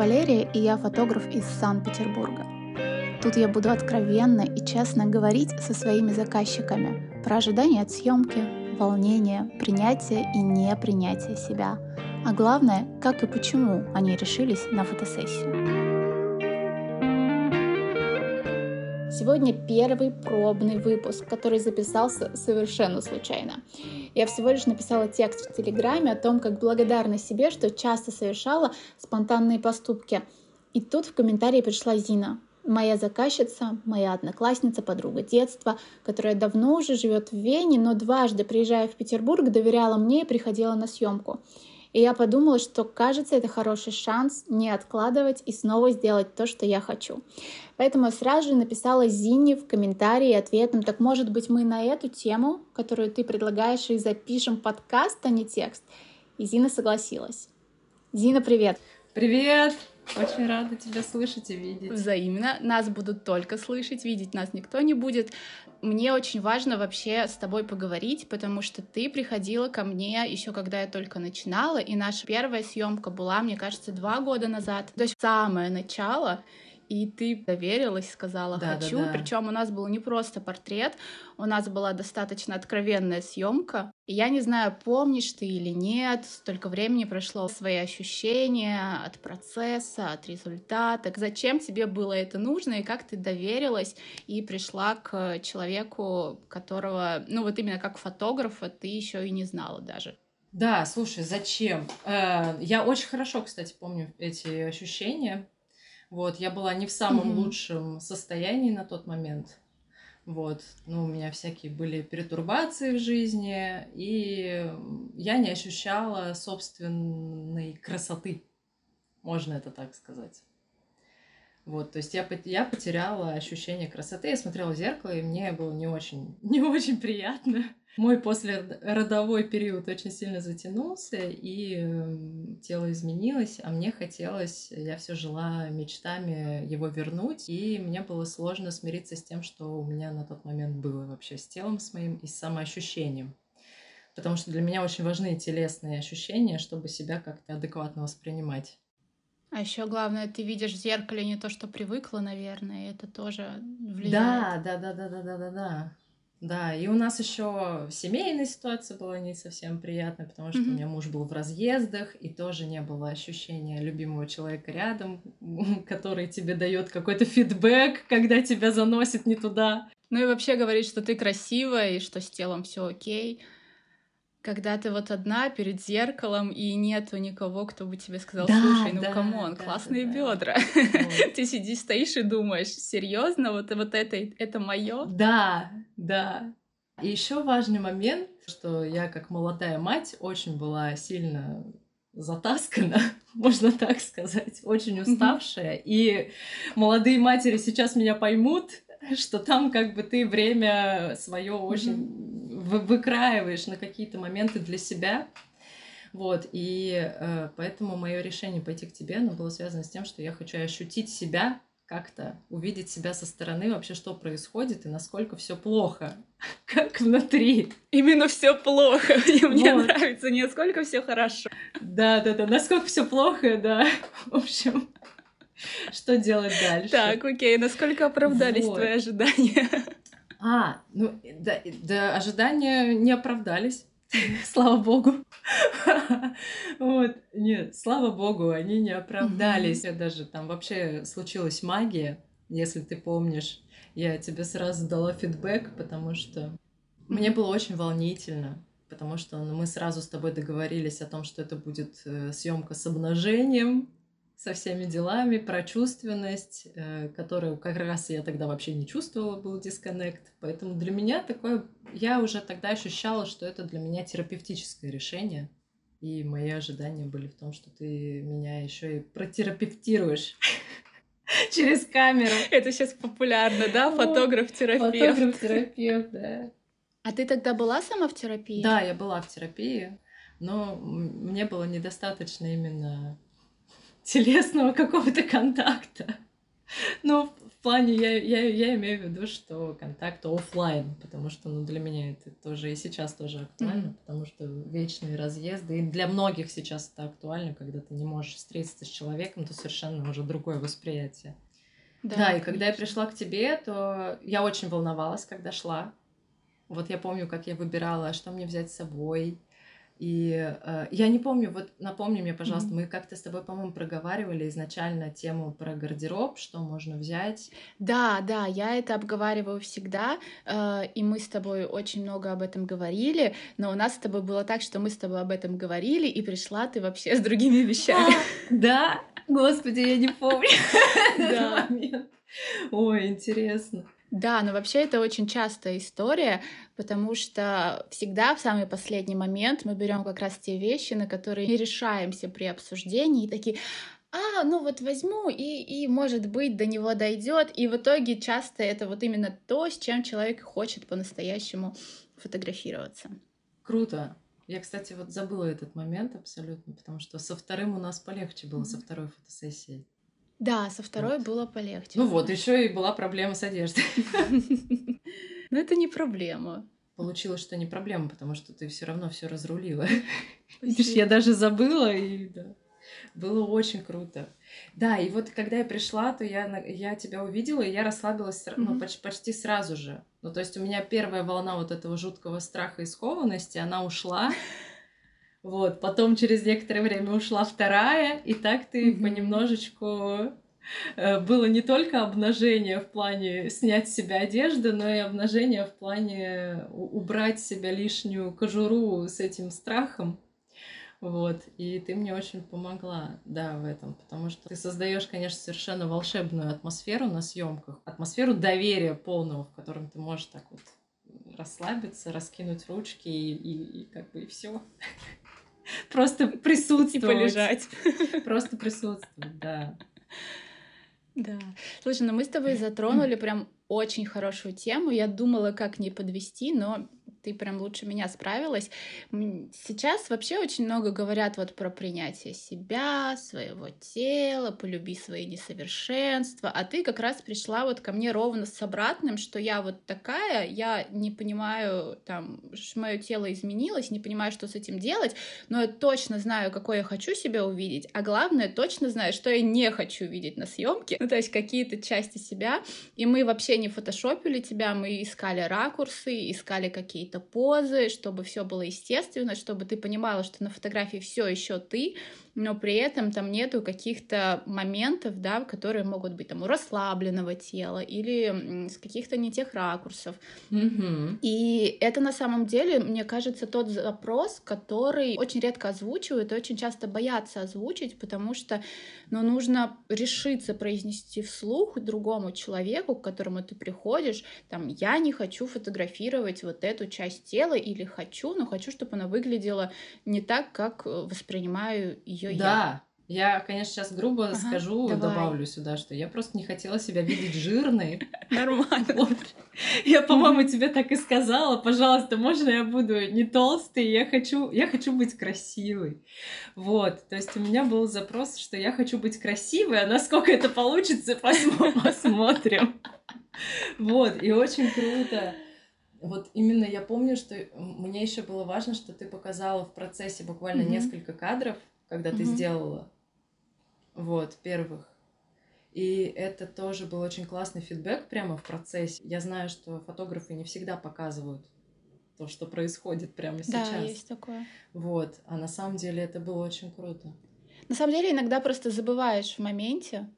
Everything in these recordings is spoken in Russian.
Валерия, и я фотограф из Санкт-Петербурга. Тут я буду откровенно и честно говорить со своими заказчиками про ожидания от съемки, волнение, принятие и непринятие себя, а главное, как и почему они решились на фотосессию. Сегодня первый пробный выпуск, который записался совершенно случайно. Я всего лишь написала текст в Телеграме о том, как благодарна себе, что часто совершала спонтанные поступки. И тут в комментарии пришла Зина, моя заказчица, моя одноклассница, подруга детства, которая давно уже живет в Вене, но дважды, приезжая в Петербург, доверяла мне и приходила на съемку. И я подумала, что кажется, это хороший шанс не откладывать и снова сделать то, что я хочу. Поэтому сразу же написала Зине в комментарии ответом, так может быть мы на эту тему, которую ты предлагаешь, и запишем подкаст, а не текст. И Зина согласилась. Зина, привет! Привет! Очень рада тебя слышать и видеть. Взаимно. Нас будут только слышать, видеть нас никто не будет. Мне очень важно вообще с тобой поговорить, потому что ты приходила ко мне еще когда я только начинала, и наша первая съемка была, мне кажется, два года назад. То есть самое начало, и ты доверилась, сказала да, хочу. Да, да. Причем у нас был не просто портрет, у нас была достаточно откровенная съемка. И я не знаю, помнишь ты или нет, столько времени прошло, свои ощущения от процесса, от результата. Зачем тебе было это нужно и как ты доверилась и пришла к человеку, которого, ну вот именно как фотографа, ты еще и не знала даже. Да, слушай, зачем? Э, я очень хорошо, кстати, помню эти ощущения. Вот, я была не в самом mm-hmm. лучшем состоянии на тот момент. Вот, ну, у меня всякие были перетурбации в жизни, и я не ощущала собственной красоты, можно это так сказать. Вот, то есть я, я потеряла ощущение красоты, я смотрела в зеркало, и мне было не очень, не очень приятно. Мой послеродовой период очень сильно затянулся, и эм, тело изменилось, а мне хотелось, я все жила мечтами его вернуть, и мне было сложно смириться с тем, что у меня на тот момент было вообще с телом с моим и с самоощущением. Потому что для меня очень важны телесные ощущения, чтобы себя как-то адекватно воспринимать. А еще главное, ты видишь в зеркале не то, что привыкла, наверное, и это тоже влияет. Да, да, да, да, да, да, да, да. Да, и у нас еще семейная ситуация была не совсем приятная, потому что mm-hmm. у меня муж был в разъездах, и тоже не было ощущения любимого человека рядом, который тебе дает какой-то фидбэк, когда тебя заносит не туда. Ну и вообще говорит, что ты красивая и что с телом все окей когда ты вот одна перед зеркалом и нету никого, кто бы тебе сказал, да, слушай, ну да, come on, да, классные да, бедра. Вот. ты сидишь, стоишь и думаешь, серьезно, вот, вот это, это мое? Да, да. И еще важный момент, что я как молодая мать очень была сильно затаскана, можно так сказать, очень уставшая. И молодые матери сейчас меня поймут, что там как бы ты время свое очень выкраиваешь на какие-то моменты для себя. Вот, и э, поэтому мое решение пойти к тебе, оно было связано с тем, что я хочу ощутить себя как-то, увидеть себя со стороны, вообще, что происходит и насколько все плохо, как внутри. Именно все плохо. Мне вот. нравится, не насколько все хорошо. Да, да, да, насколько все плохо, да. В общем, что делать дальше? Так, окей, насколько оправдались вот. твои ожидания? А, ну да, да, ожидания не оправдались. Слава богу. Вот, нет, слава богу, они не оправдались. Даже там вообще случилась магия, если ты помнишь. Я тебе сразу дала фидбэк, потому что мне было очень волнительно, потому что ну, мы сразу с тобой договорились о том, что это будет э, съемка с обнажением, со всеми делами, про чувственность, э, которую как раз я тогда вообще не чувствовала, был дисконнект. Поэтому для меня такое... Я уже тогда ощущала, что это для меня терапевтическое решение. И мои ожидания были в том, что ты меня еще и протерапевтируешь через камеру. Это сейчас популярно, да? Фотограф-терапевт. Фотограф-терапевт, да. А ты тогда была сама в терапии? Да, я была в терапии, но мне было недостаточно именно телесного какого-то контакта. Ну, в плане, я, я, я имею в виду, что контакт офлайн, потому что ну, для меня это тоже и сейчас тоже актуально, mm-hmm. потому что вечные разъезды, и для многих сейчас это актуально, когда ты не можешь встретиться с человеком, то совершенно уже другое восприятие. Да, да и когда я пришла к тебе, то я очень волновалась, когда шла. Вот я помню, как я выбирала, что мне взять с собой, и э, я не помню, вот напомни мне, пожалуйста, mm-hmm. мы как-то с тобой, по-моему, проговаривали изначально тему про гардероб, что можно взять. Да, да, я это обговариваю всегда, э, и мы с тобой очень много об этом говорили, но у нас с тобой было так, что мы с тобой об этом говорили, и пришла ты вообще с другими вещами. Да, господи, я не помню. Да. Ой, интересно. Да, но вообще это очень частая история, потому что всегда в самый последний момент мы берем как раз те вещи, на которые не решаемся при обсуждении, и такие, а, ну вот возьму, и, и может быть до него дойдет. И в итоге часто это вот именно то, с чем человек хочет по-настоящему фотографироваться. Круто. Я, кстати, вот забыла этот момент абсолютно, потому что со вторым у нас полегче было, mm-hmm. со второй фотосессией. Да, со второй вот. было полегче. Ну вот, еще и была проблема с одеждой. Но это не проблема. Получилось, что не проблема, потому что ты все равно все разрулила. Видишь, я даже забыла, и да. Было очень круто. Да, и вот когда я пришла, то я, я тебя увидела, и я расслабилась mm-hmm. ну, почти, почти сразу же. Ну, то есть у меня первая волна вот этого жуткого страха и скованности, она ушла. Вот, потом через некоторое время ушла вторая, и так ты mm-hmm. понемножечку э, было не только обнажение в плане снять с себя одежду, но и обнажение в плане убрать с себя лишнюю кожуру с этим страхом. Вот, и ты мне очень помогла, да, в этом, потому что ты создаешь, конечно, совершенно волшебную атмосферу на съемках, атмосферу доверия полного, в котором ты можешь так вот расслабиться, раскинуть ручки и, и, и как бы и все. Просто присутствовать. И полежать. Просто присутствовать, да. Да. Слушай, ну мы с тобой затронули прям очень хорошую тему. Я думала, как не подвести, но ты прям лучше меня справилась. Сейчас вообще очень много говорят вот про принятие себя, своего тела, полюби свои несовершенства, а ты как раз пришла вот ко мне ровно с обратным, что я вот такая, я не понимаю, там, мое тело изменилось, не понимаю, что с этим делать, но я точно знаю, какой я хочу себя увидеть, а главное, точно знаю, что я не хочу видеть на съемке, ну, то есть какие-то части себя, и мы вообще не фотошопили тебя, мы искали ракурсы, искали какие-то какие-то позы, чтобы все было естественно, чтобы ты понимала, что на фотографии все еще ты, но при этом там нету каких-то моментов, да, которые могут быть там у расслабленного тела или с каких-то не тех ракурсов. Mm-hmm. И это на самом деле, мне кажется, тот запрос, который очень редко озвучивают и очень часто боятся озвучить, потому что ну, нужно решиться произнести вслух другому человеку, к которому ты приходишь, там, я не хочу фотографировать вот эту часть тела или хочу, но хочу, чтобы она выглядела не так, как воспринимаю ее да. я. Я, конечно, сейчас грубо ага, скажу, давай. добавлю сюда, что я просто не хотела себя видеть жирной. Нормально. Я, по-моему, тебе так и сказала. Пожалуйста, можно я буду не толстой? Я хочу, я хочу быть красивой. Вот. То есть у меня был запрос, что я хочу быть красивой, а насколько это получится, посмотрим. Вот. И очень круто. Вот именно я помню, что мне еще было важно, что ты показала в процессе буквально несколько кадров когда ты сделала. Вот, первых. И это тоже был очень классный фидбэк прямо в процессе. Я знаю, что фотографы не всегда показывают то, что происходит прямо сейчас. Да, есть такое. Вот. А на самом деле это было очень круто. На самом деле иногда просто забываешь в моменте.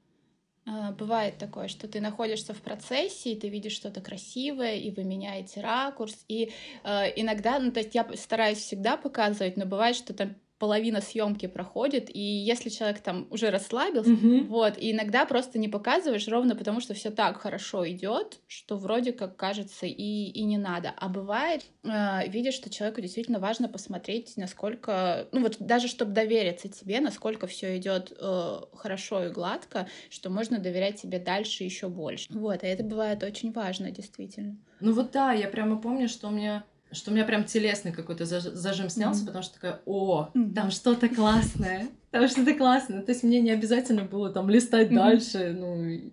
А, бывает такое, что ты находишься в процессе, и ты видишь что-то красивое, и вы меняете ракурс. И э, иногда, ну, то есть я стараюсь всегда показывать, но бывает, что там половина съемки проходит, и если человек там уже расслабился, mm-hmm. вот, и иногда просто не показываешь ровно потому, что все так хорошо идет, что вроде как кажется и, и не надо. А бывает, э, видишь, что человеку действительно важно посмотреть, насколько, ну вот даже чтобы довериться тебе, насколько все идет э, хорошо и гладко, что можно доверять тебе дальше еще больше. Вот, и это бывает очень важно, действительно. Ну вот да, я прямо помню, что у меня что у меня прям телесный какой-то зажим снялся, mm-hmm. потому что такая, о, там что-то классное, там что-то классное. То есть мне не обязательно было там листать mm-hmm. дальше, ну, и,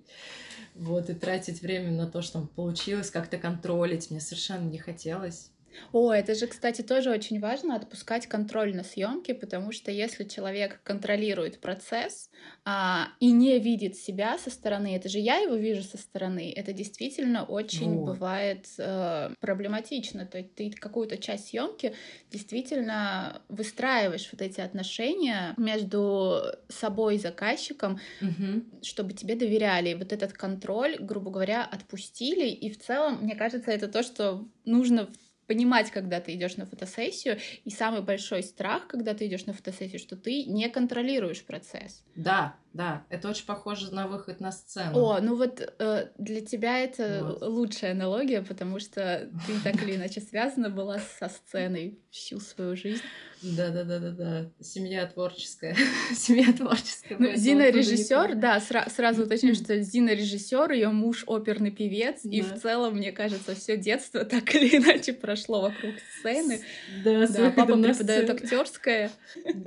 вот, и тратить время на то, что там получилось, как-то контролить. Мне совершенно не хотелось. О, это же, кстати, тоже очень важно отпускать контроль на съемке, потому что если человек контролирует процесс а, и не видит себя со стороны, это же я его вижу со стороны, это действительно очень вот. бывает э, проблематично. То есть ты какую-то часть съемки действительно выстраиваешь вот эти отношения между собой и заказчиком, угу. чтобы тебе доверяли. И вот этот контроль, грубо говоря, отпустили. И в целом, мне кажется, это то, что нужно в понимать, когда ты идешь на фотосессию, и самый большой страх, когда ты идешь на фотосессию, что ты не контролируешь процесс. Да, да, это очень похоже на выход на сцену. О, ну вот э, для тебя это вот. лучшая аналогия, потому что ты так или иначе связана была со сценой всю свою жизнь. Да, да, да, да, да. Семья творческая. Семья творческая. Ну, Зина режиссер, да, сра- сразу уточню, что Зина режиссер, ее муж оперный певец, да. и в целом, мне кажется, все детство так или иначе прошло вокруг сцены. Да, да папа преподает актерское.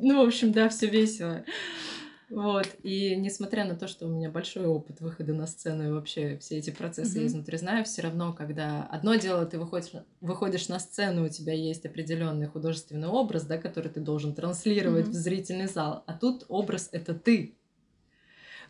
Ну, в общем, да, все весело. Вот, и несмотря на то, что у меня большой опыт выхода на сцену и вообще все эти процессы mm-hmm. я изнутри знаю, все равно, когда одно дело, ты выходишь, выходишь на сцену, у тебя есть определенный художественный образ, да, который ты должен транслировать mm-hmm. в зрительный зал, а тут образ это ты.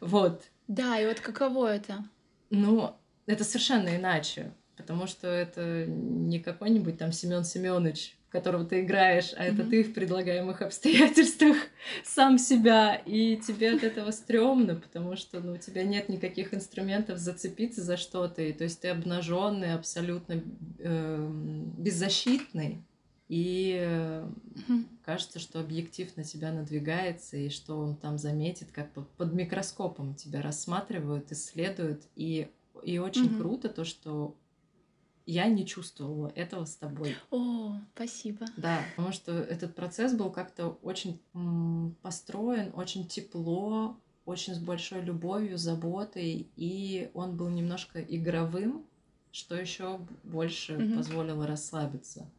Вот. Да, и вот каково это? Ну, это совершенно иначе, потому что это не какой-нибудь там Семен Семенович которого ты играешь, а mm-hmm. это ты в предлагаемых обстоятельствах сам себя, и тебе от этого стрёмно, потому что ну, у тебя нет никаких инструментов зацепиться за что-то, и то есть ты обнаженный, абсолютно э, беззащитный, и э, mm-hmm. кажется, что объектив на тебя надвигается, и что он там заметит, как под, под микроскопом тебя рассматривают, исследуют, и и очень mm-hmm. круто то, что я не чувствовала этого с тобой. О, спасибо. Да, потому что этот процесс был как-то очень построен, очень тепло, очень с большой любовью, заботой, и он был немножко игровым, что еще больше угу. позволило расслабиться.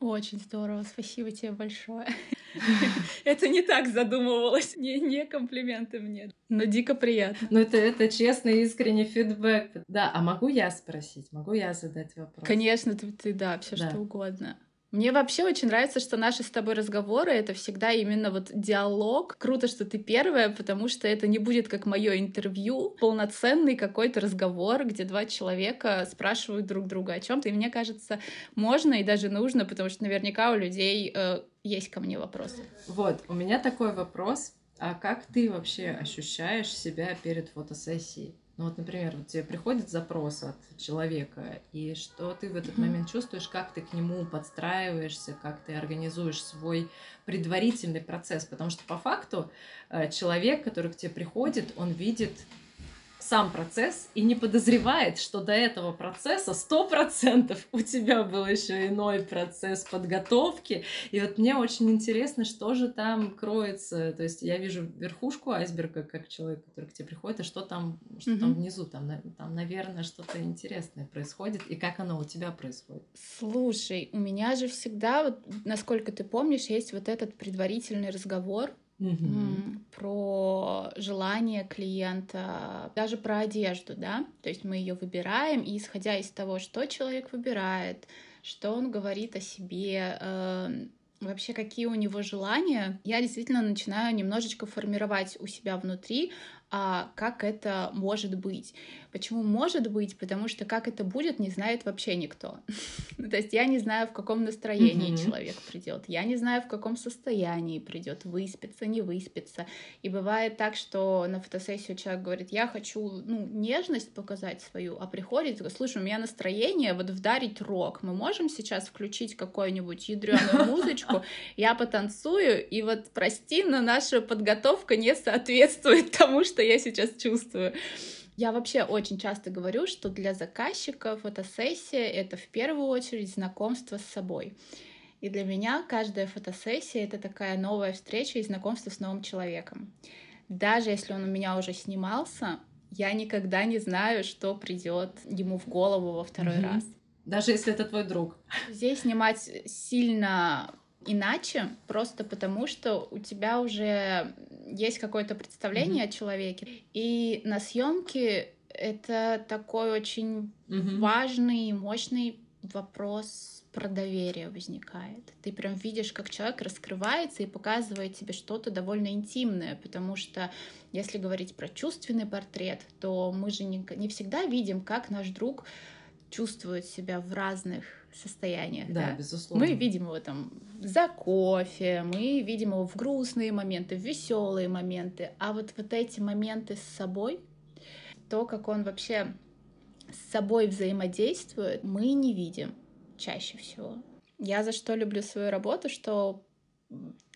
Очень здорово, спасибо тебе большое. Это не так задумывалось, не, не комплименты мне, но дико приятно. Ну это, это честный, искренний фидбэк. Да, а могу я спросить, могу я задать вопрос? Конечно, ты, ты да, все да. что угодно. Мне вообще очень нравится, что наши с тобой разговоры — это всегда именно вот диалог. Круто, что ты первая, потому что это не будет как мое интервью, полноценный какой-то разговор, где два человека спрашивают друг друга о чем то И мне кажется, можно и даже нужно, потому что наверняка у людей э, есть ко мне вопросы. Вот, у меня такой вопрос. А как ты вообще ощущаешь себя перед фотосессией? Ну вот, например, вот тебе приходит запрос от человека, и что ты в этот mm-hmm. момент чувствуешь, как ты к нему подстраиваешься, как ты организуешь свой предварительный процесс, потому что по факту э, человек, который к тебе приходит, он видит сам процесс и не подозревает, что до этого процесса сто процентов у тебя был еще иной процесс подготовки. И вот мне очень интересно, что же там кроется. То есть я вижу верхушку айсберга, как человек, который к тебе приходит, а что там, что mm-hmm. там внизу, там, там, наверное, что-то интересное происходит, и как оно у тебя происходит. Слушай, у меня же всегда, вот, насколько ты помнишь, есть вот этот предварительный разговор, Угу. про желание клиента, даже про одежду, да, то есть мы ее выбираем, и исходя из того, что человек выбирает, что он говорит о себе, э, вообще какие у него желания, я действительно начинаю немножечко формировать у себя внутри, а как это может быть. Почему может быть? Потому что как это будет, не знает вообще никто. Ну, то есть я не знаю, в каком настроении mm-hmm. человек придет, я не знаю, в каком состоянии придет, выспится, не выспится. И бывает так, что на фотосессию человек говорит, я хочу ну, нежность показать свою, а приходит, слушай, у меня настроение вот вдарить рок. Мы можем сейчас включить какую-нибудь ядреную музычку, я потанцую, и вот прости, но наша подготовка не соответствует тому, что я сейчас чувствую. Я вообще очень часто говорю, что для заказчика фотосессия — это в первую очередь знакомство с собой. И для меня каждая фотосессия — это такая новая встреча и знакомство с новым человеком. Даже если он у меня уже снимался, я никогда не знаю, что придет ему в голову во второй mm-hmm. раз. даже если это твой друг. Здесь снимать сильно иначе, просто потому что у тебя уже есть какое-то представление mm-hmm. о человеке. И на съемке это такой очень mm-hmm. важный и мощный вопрос про доверие возникает. Ты прям видишь, как человек раскрывается и показывает тебе что-то довольно интимное, потому что если говорить про чувственный портрет, то мы же не, не всегда видим, как наш друг чувствует себя в разных состояниях. Да, да, безусловно. Мы видим его там за кофе, мы видим его в грустные моменты, в веселые моменты, а вот вот эти моменты с собой, то, как он вообще с собой взаимодействует, мы не видим чаще всего. Я за что люблю свою работу, что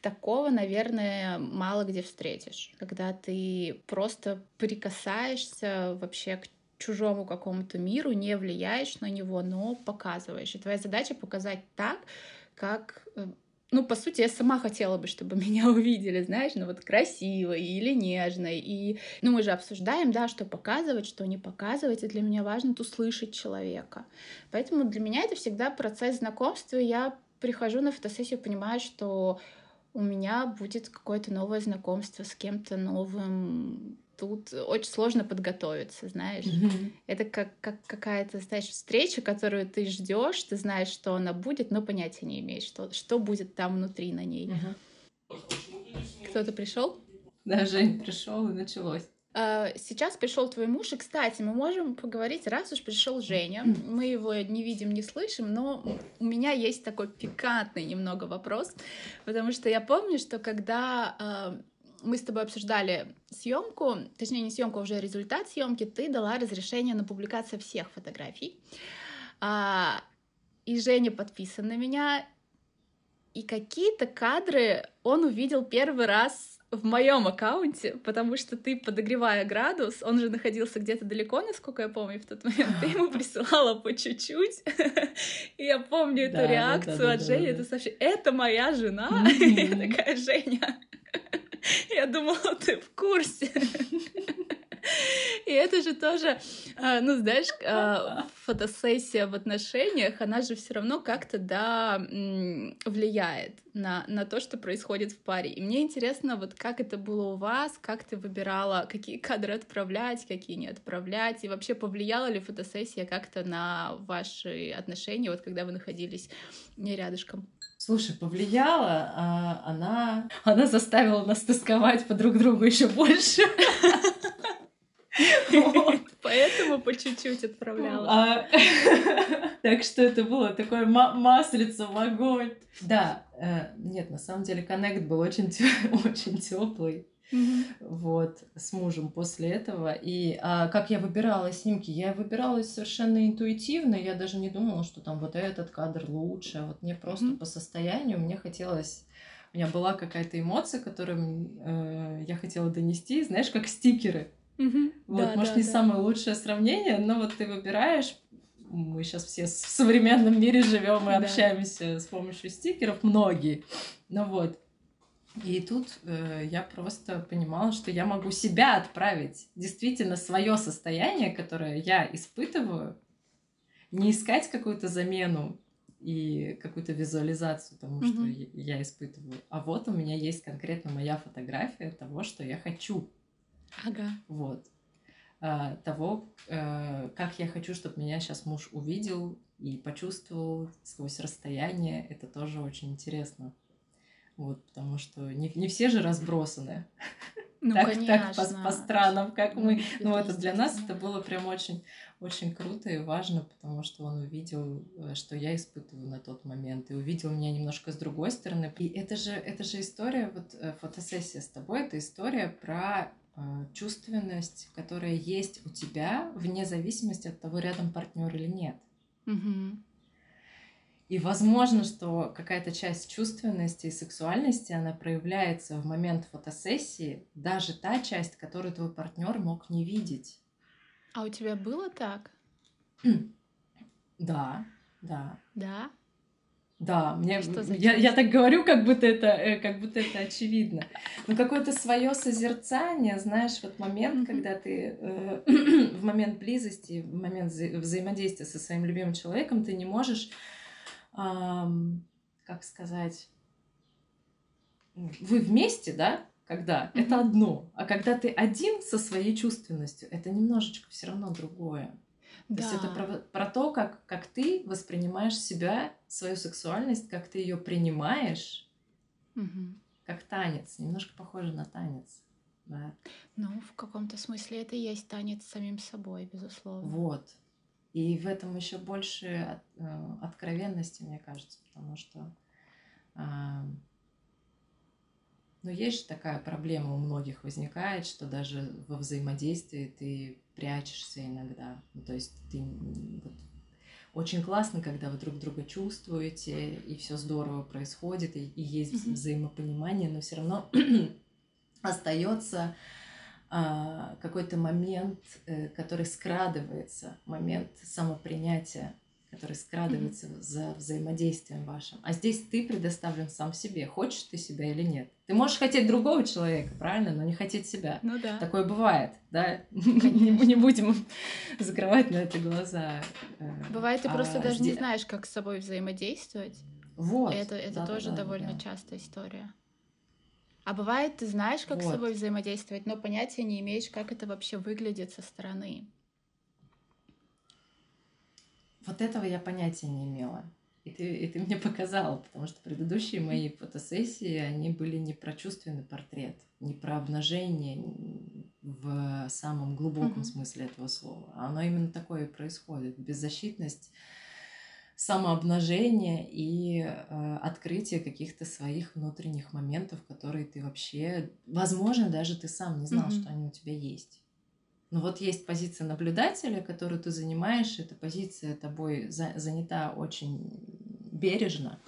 такого, наверное, мало где встретишь, когда ты просто прикасаешься вообще к чужому какому-то миру, не влияешь на него, но показываешь. И твоя задача показать так, как э, ну, по сути, я сама хотела бы, чтобы меня увидели, знаешь, ну вот красивой или нежной. И, ну, мы же обсуждаем, да, что показывать, что не показывать, и для меня важно услышать человека. Поэтому для меня это всегда процесс знакомства. Я прихожу на фотосессию, понимаю, что у меня будет какое-то новое знакомство с кем-то новым, тут очень сложно подготовиться, знаешь. Mm-hmm. Это как, как какая-то, знаешь, встреча, которую ты ждешь, ты знаешь, что она будет, но понятия не имеешь, что, что будет там внутри на ней. Mm-hmm. Кто-то пришел? Да, Жень пришел и началось. А, сейчас пришел твой муж, и, кстати, мы можем поговорить, раз уж пришел Женя. Мы его не видим, не слышим, но у меня есть такой пикантный немного вопрос, потому что я помню, что когда а, мы с тобой обсуждали съемку, точнее не съемку, а уже результат съемки, ты дала разрешение на публикацию всех фотографий. А, и Женя подписан на меня, и какие-то кадры он увидел первый раз в моем аккаунте, потому что ты, подогревая градус, он же находился где-то далеко, насколько я помню, в тот момент, ты ему присылала по чуть-чуть. И я помню эту реакцию от Жени, это сообщение, это моя жена. Я такая, Женя, Я думала, ты в курсе. И это же тоже, а, ну, знаешь, а, фотосессия в отношениях, она же все равно как-то, да, влияет на, на то, что происходит в паре. И мне интересно, вот как это было у вас, как ты выбирала, какие кадры отправлять, какие не отправлять, и вообще повлияла ли фотосессия как-то на ваши отношения, вот когда вы находились не рядышком? Слушай, повлияла, а она, она заставила нас тосковать по друг другу еще больше. Поэтому по чуть-чуть отправляла. А, так что это было такое маслица в огонь. Да, э, нет, на самом деле коннект был очень, очень теплый. Вот, с мужем после этого. И а, как я выбирала снимки? Я выбирала совершенно интуитивно. Я даже не думала, что там вот этот кадр лучше. Вот мне просто mm-hmm. по состоянию мне хотелось у меня была какая-то эмоция, которую э, я хотела донести, знаешь, как стикеры. Mm-hmm. Вот, да, может, да, не да. самое лучшее сравнение, но вот ты выбираешь. Мы сейчас все в современном мире живем и общаемся с помощью стикеров, многие. Ну вот. И тут э, я просто понимала, что я могу себя отправить, действительно свое состояние, которое я испытываю, не искать какую-то замену и какую-то визуализацию тому, mm-hmm. что я, испытываю. А вот у меня есть конкретно моя фотография того, что я хочу. Ага. Вот. А, того, а, как я хочу, чтобы меня сейчас муж увидел и почувствовал сквозь расстояние. Это тоже очень интересно. Вот, потому что не, не все же разбросаны. Ну, так, конечно. так по, по странам, как мы. Ну, ну это для нас это было прям очень, очень круто и важно, потому что он увидел, э, что я испытываю на тот момент, и увидел меня немножко с другой стороны. И это же, это же история, вот э, фотосессия с тобой, это история про э, чувственность, которая есть у тебя, вне зависимости от того, рядом партнер или нет. Угу. И возможно, что какая-то часть чувственности и сексуальности, она проявляется в момент фотосессии, даже та часть, которую твой партнер мог не видеть. А у тебя было так? Да, да. Да? Да, мне я, я так говорю, как будто это, э, как будто это очевидно. Но какое-то свое созерцание, знаешь, вот момент, mm-hmm. когда ты э, в момент близости, в момент вза- взаимодействия со своим любимым человеком, ты не можешь, как сказать, вы вместе, да, когда mm-hmm. это одно, а когда ты один со своей чувственностью, это немножечко все равно другое. Да. То есть это про, про то, как, как ты воспринимаешь себя, свою сексуальность, как ты ее принимаешь, угу. как танец. Немножко похоже на танец. Да. Ну, в каком-то смысле это и есть танец с самим собой, безусловно. Вот. И в этом еще больше э, откровенности, мне кажется, потому что э, но есть же такая проблема у многих возникает, что даже во взаимодействии ты прячешься иногда. Ну, то есть ты вот, очень классно, когда вы друг друга чувствуете, и все здорово происходит, и, и есть mm-hmm. взаимопонимание, но все равно остается а, какой-то момент, э, который скрадывается, момент самопринятия который скрадывается mm-hmm. за взаимодействием вашим. А здесь ты предоставлен сам себе, хочешь ты себя или нет. Ты можешь хотеть другого человека, правильно, но не хотеть себя. Ну да. Такое бывает, да. не будем закрывать на это глаза. Э, бывает, ты а просто даже не знаешь, как с собой взаимодействовать. Вот. Это, это да, тоже да, довольно да. частая история. А бывает, ты знаешь, как вот. с собой взаимодействовать, но понятия не имеешь, как это вообще выглядит со стороны. Вот этого я понятия не имела. И ты, и ты мне показала, потому что предыдущие мои фотосессии, они были не про чувственный портрет, не про обнажение в самом глубоком mm-hmm. смысле этого слова. Оно именно такое и происходит. Беззащитность, самообнажение и э, открытие каких-то своих внутренних моментов, которые ты вообще, возможно, даже ты сам не знал, mm-hmm. что они у тебя есть. Но вот есть позиция наблюдателя, которую ты занимаешь, эта позиция тобой за, занята очень бережно.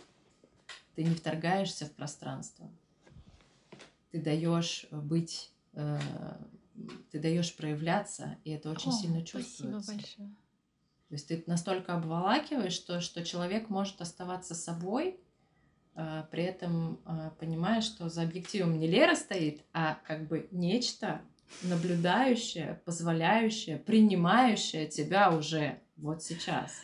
Ты не вторгаешься в пространство. Ты даешь быть, э, ты даешь проявляться, и это очень О, сильно чувствуется. Спасибо большое. То есть ты настолько обволакиваешь, что, что человек может оставаться собой, э, при этом э, понимая, что за объективом не Лера стоит, а как бы нечто, наблюдающая, позволяющая, принимающая тебя уже вот сейчас.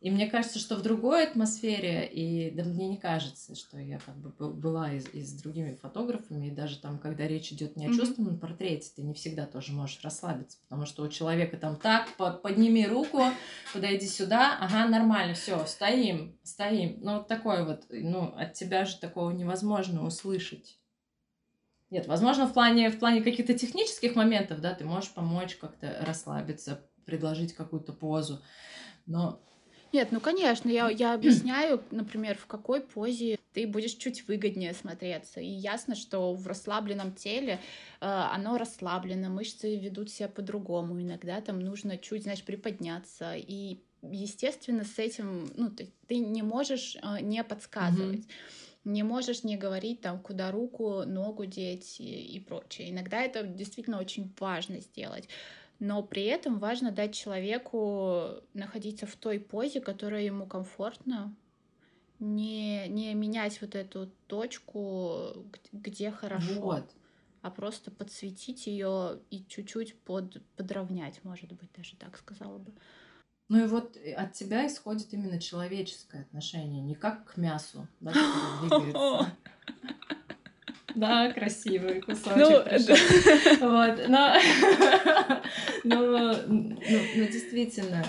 И мне кажется, что в другой атмосфере, и да мне не кажется, что я как бы была и, и с другими фотографами, и даже там, когда речь идет не о чувственном mm-hmm. портрете, ты не всегда тоже можешь расслабиться, потому что у человека там так, подними руку, подойди сюда, ага, нормально, все, стоим, стоим. Ну, вот такое вот, ну, от тебя же такого невозможно услышать. Нет, возможно, в плане, в плане каких-то технических моментов, да, ты можешь помочь как-то расслабиться, предложить какую-то позу, но... Нет, ну, конечно, я, я объясняю, например, в какой позе ты будешь чуть выгоднее смотреться. И ясно, что в расслабленном теле э, оно расслаблено, мышцы ведут себя по-другому. Иногда там нужно чуть, знаешь, приподняться. И, естественно, с этим, ну, ты, ты не можешь э, не подсказывать. Mm-hmm не можешь не говорить там, куда руку, ногу деть и, и прочее. Иногда это действительно очень важно сделать. Но при этом важно дать человеку находиться в той позе, которая ему комфортна, не, не менять вот эту точку, где хорошо, вот. а просто подсветить ее и чуть-чуть под, подровнять, может быть, даже так сказала бы. Ну и вот от тебя исходит именно человеческое отношение, не как к мясу, да, двигается. Да, красивый кусочек. Ну, вот, но, но, ну, ну, действительно,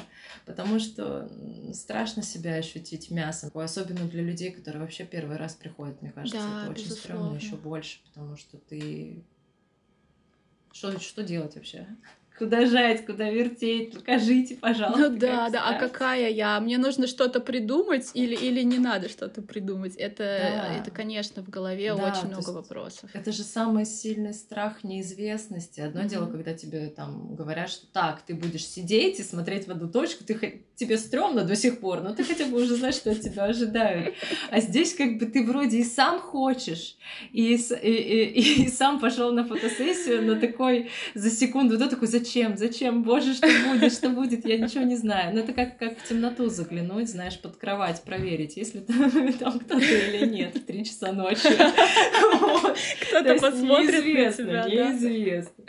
потому что страшно себя ощутить мясом, особенно для людей, которые вообще первый раз приходят, мне кажется, да, это очень стрёмно еще больше, потому что ты что, что делать вообще? Куда жать, куда вертеть, покажите, пожалуйста. Ну да, да, а какая я? Мне нужно что-то придумать или, или не надо что-то придумать? Это, да. это конечно, в голове да, очень много вопросов. Это же самый сильный страх неизвестности. Одно mm-hmm. дело, когда тебе там говорят, что так, ты будешь сидеть и смотреть в одну точку, ты, тебе стрёмно до сих пор, но ты хотя бы уже знаешь, что от тебя ожидают. А здесь как бы ты вроде и сам хочешь, и, и, и, и сам пошел на фотосессию, но такой за секунду, да, такой, зачем зачем, зачем, боже, что будет, что будет, я ничего не знаю. Ну, это как, как в темноту заглянуть, знаешь, под кровать проверить, если там, там кто-то или нет в три часа ночи. Кто-то посмотрит на тебя, Неизвестно.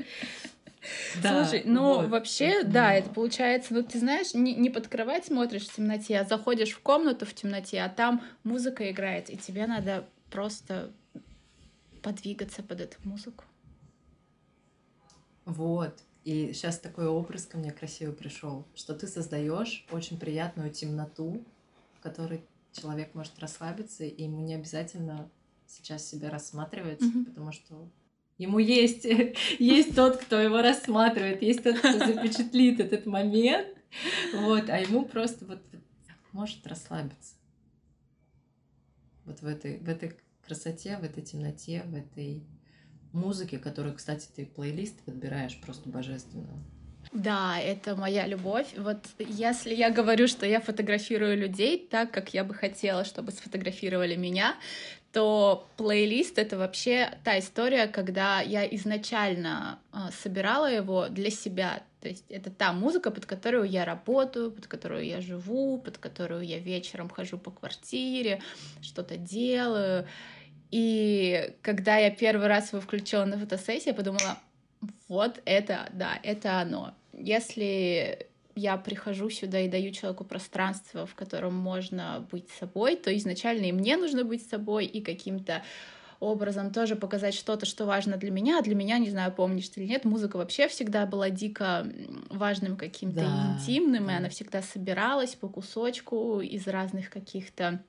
Да, Слушай, ну вот. вообще, да, это получается, ну ты знаешь, не, не под кровать смотришь в темноте, а заходишь в комнату в темноте, а там музыка играет, и тебе надо просто подвигаться под эту музыку. Вот. И сейчас такой образ ко мне красивый пришел, что ты создаешь очень приятную темноту, в которой человек может расслабиться, и ему не обязательно сейчас себя рассматривать, mm-hmm. потому что ему есть, есть тот, кто его рассматривает, есть тот, кто запечатлит этот момент, вот, а ему просто вот может расслабиться. Вот в этой, в этой красоте, в этой темноте, в этой музыке, которую, кстати, ты плейлист подбираешь просто божественно. Да, это моя любовь. Вот если я говорю, что я фотографирую людей так, как я бы хотела, чтобы сфотографировали меня, то плейлист это вообще та история, когда я изначально э, собирала его для себя. То есть это та музыка, под которую я работаю, под которую я живу, под которую я вечером хожу по квартире, что-то делаю. И когда я первый раз его включила на фотосессии, я подумала, вот это, да, это оно. Если я прихожу сюда и даю человеку пространство, в котором можно быть собой, то изначально и мне нужно быть собой, и каким-то образом тоже показать что-то, что важно для меня, а для меня, не знаю, помнишь ты или нет, музыка вообще всегда была дико важным каким-то да, интимным, да. и она всегда собиралась по кусочку из разных каких-то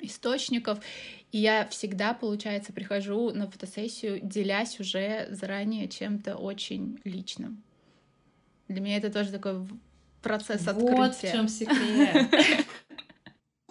источников. И я всегда, получается, прихожу на фотосессию, делясь уже заранее чем-то очень личным. Для меня это тоже такой процесс открытия. Вот в чем секрет.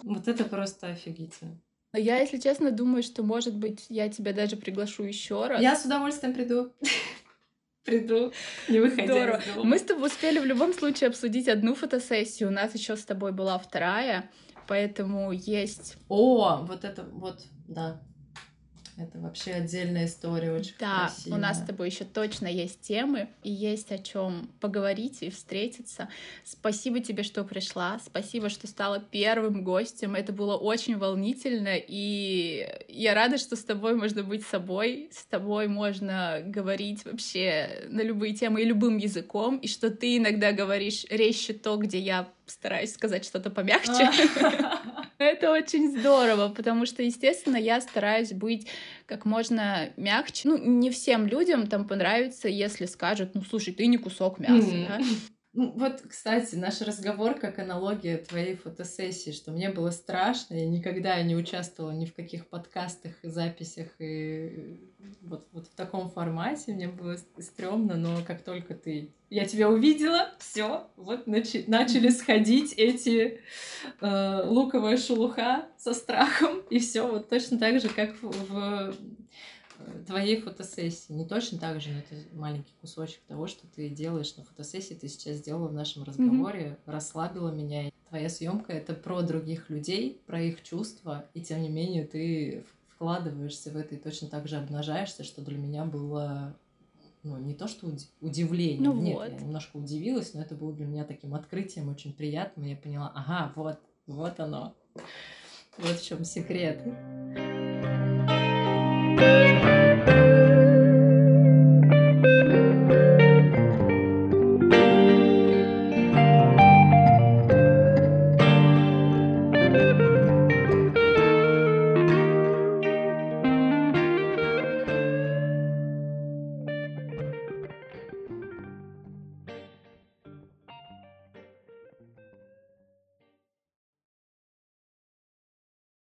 Вот это просто офигительно. Я, если честно, думаю, что, может быть, я тебя даже приглашу еще раз. Я с удовольствием приду. Приду, не выходя Здорово. Мы с тобой успели в любом случае обсудить одну фотосессию. У нас еще с тобой была вторая, поэтому есть... О, вот это вот, да. Это вообще отдельная история, очень да, красивая. у нас с тобой еще точно есть темы, и есть о чем поговорить и встретиться. Спасибо тебе, что пришла, спасибо, что стала первым гостем. Это было очень волнительно, и я рада, что с тобой можно быть собой, с тобой можно говорить вообще на любые темы и любым языком, и что ты иногда говоришь резче то, где я стараюсь сказать что-то помягче. Это очень здорово, потому что, естественно, я стараюсь быть как можно мягче. Ну, не всем людям там понравится, если скажут, ну, слушай, ты не кусок мяса, да? Ну, вот, кстати, наш разговор как аналогия твоей фотосессии, что мне было страшно, я никогда не участвовала ни в каких подкастах и записях, и вот, вот в таком формате. Мне было стрёмно, но как только ты... Я тебя увидела, все, вот начи... начали сходить эти э, луковая шелуха со страхом, и все вот точно так же, как в, в твоей фотосессии. Не точно так же, но это маленький кусочек того, что ты делаешь на фотосессии, ты сейчас сделала в нашем разговоре, mm-hmm. расслабила меня. Твоя съемка это про других людей, про их чувства, и тем не менее ты вкладываешься в это и точно так же обнажаешься, что для меня было ну, не то что удивление, ну, нет, вот. я немножко удивилась, но это было для меня таким открытием очень приятным, я поняла, ага, вот, вот оно, вот в чем секрет. Música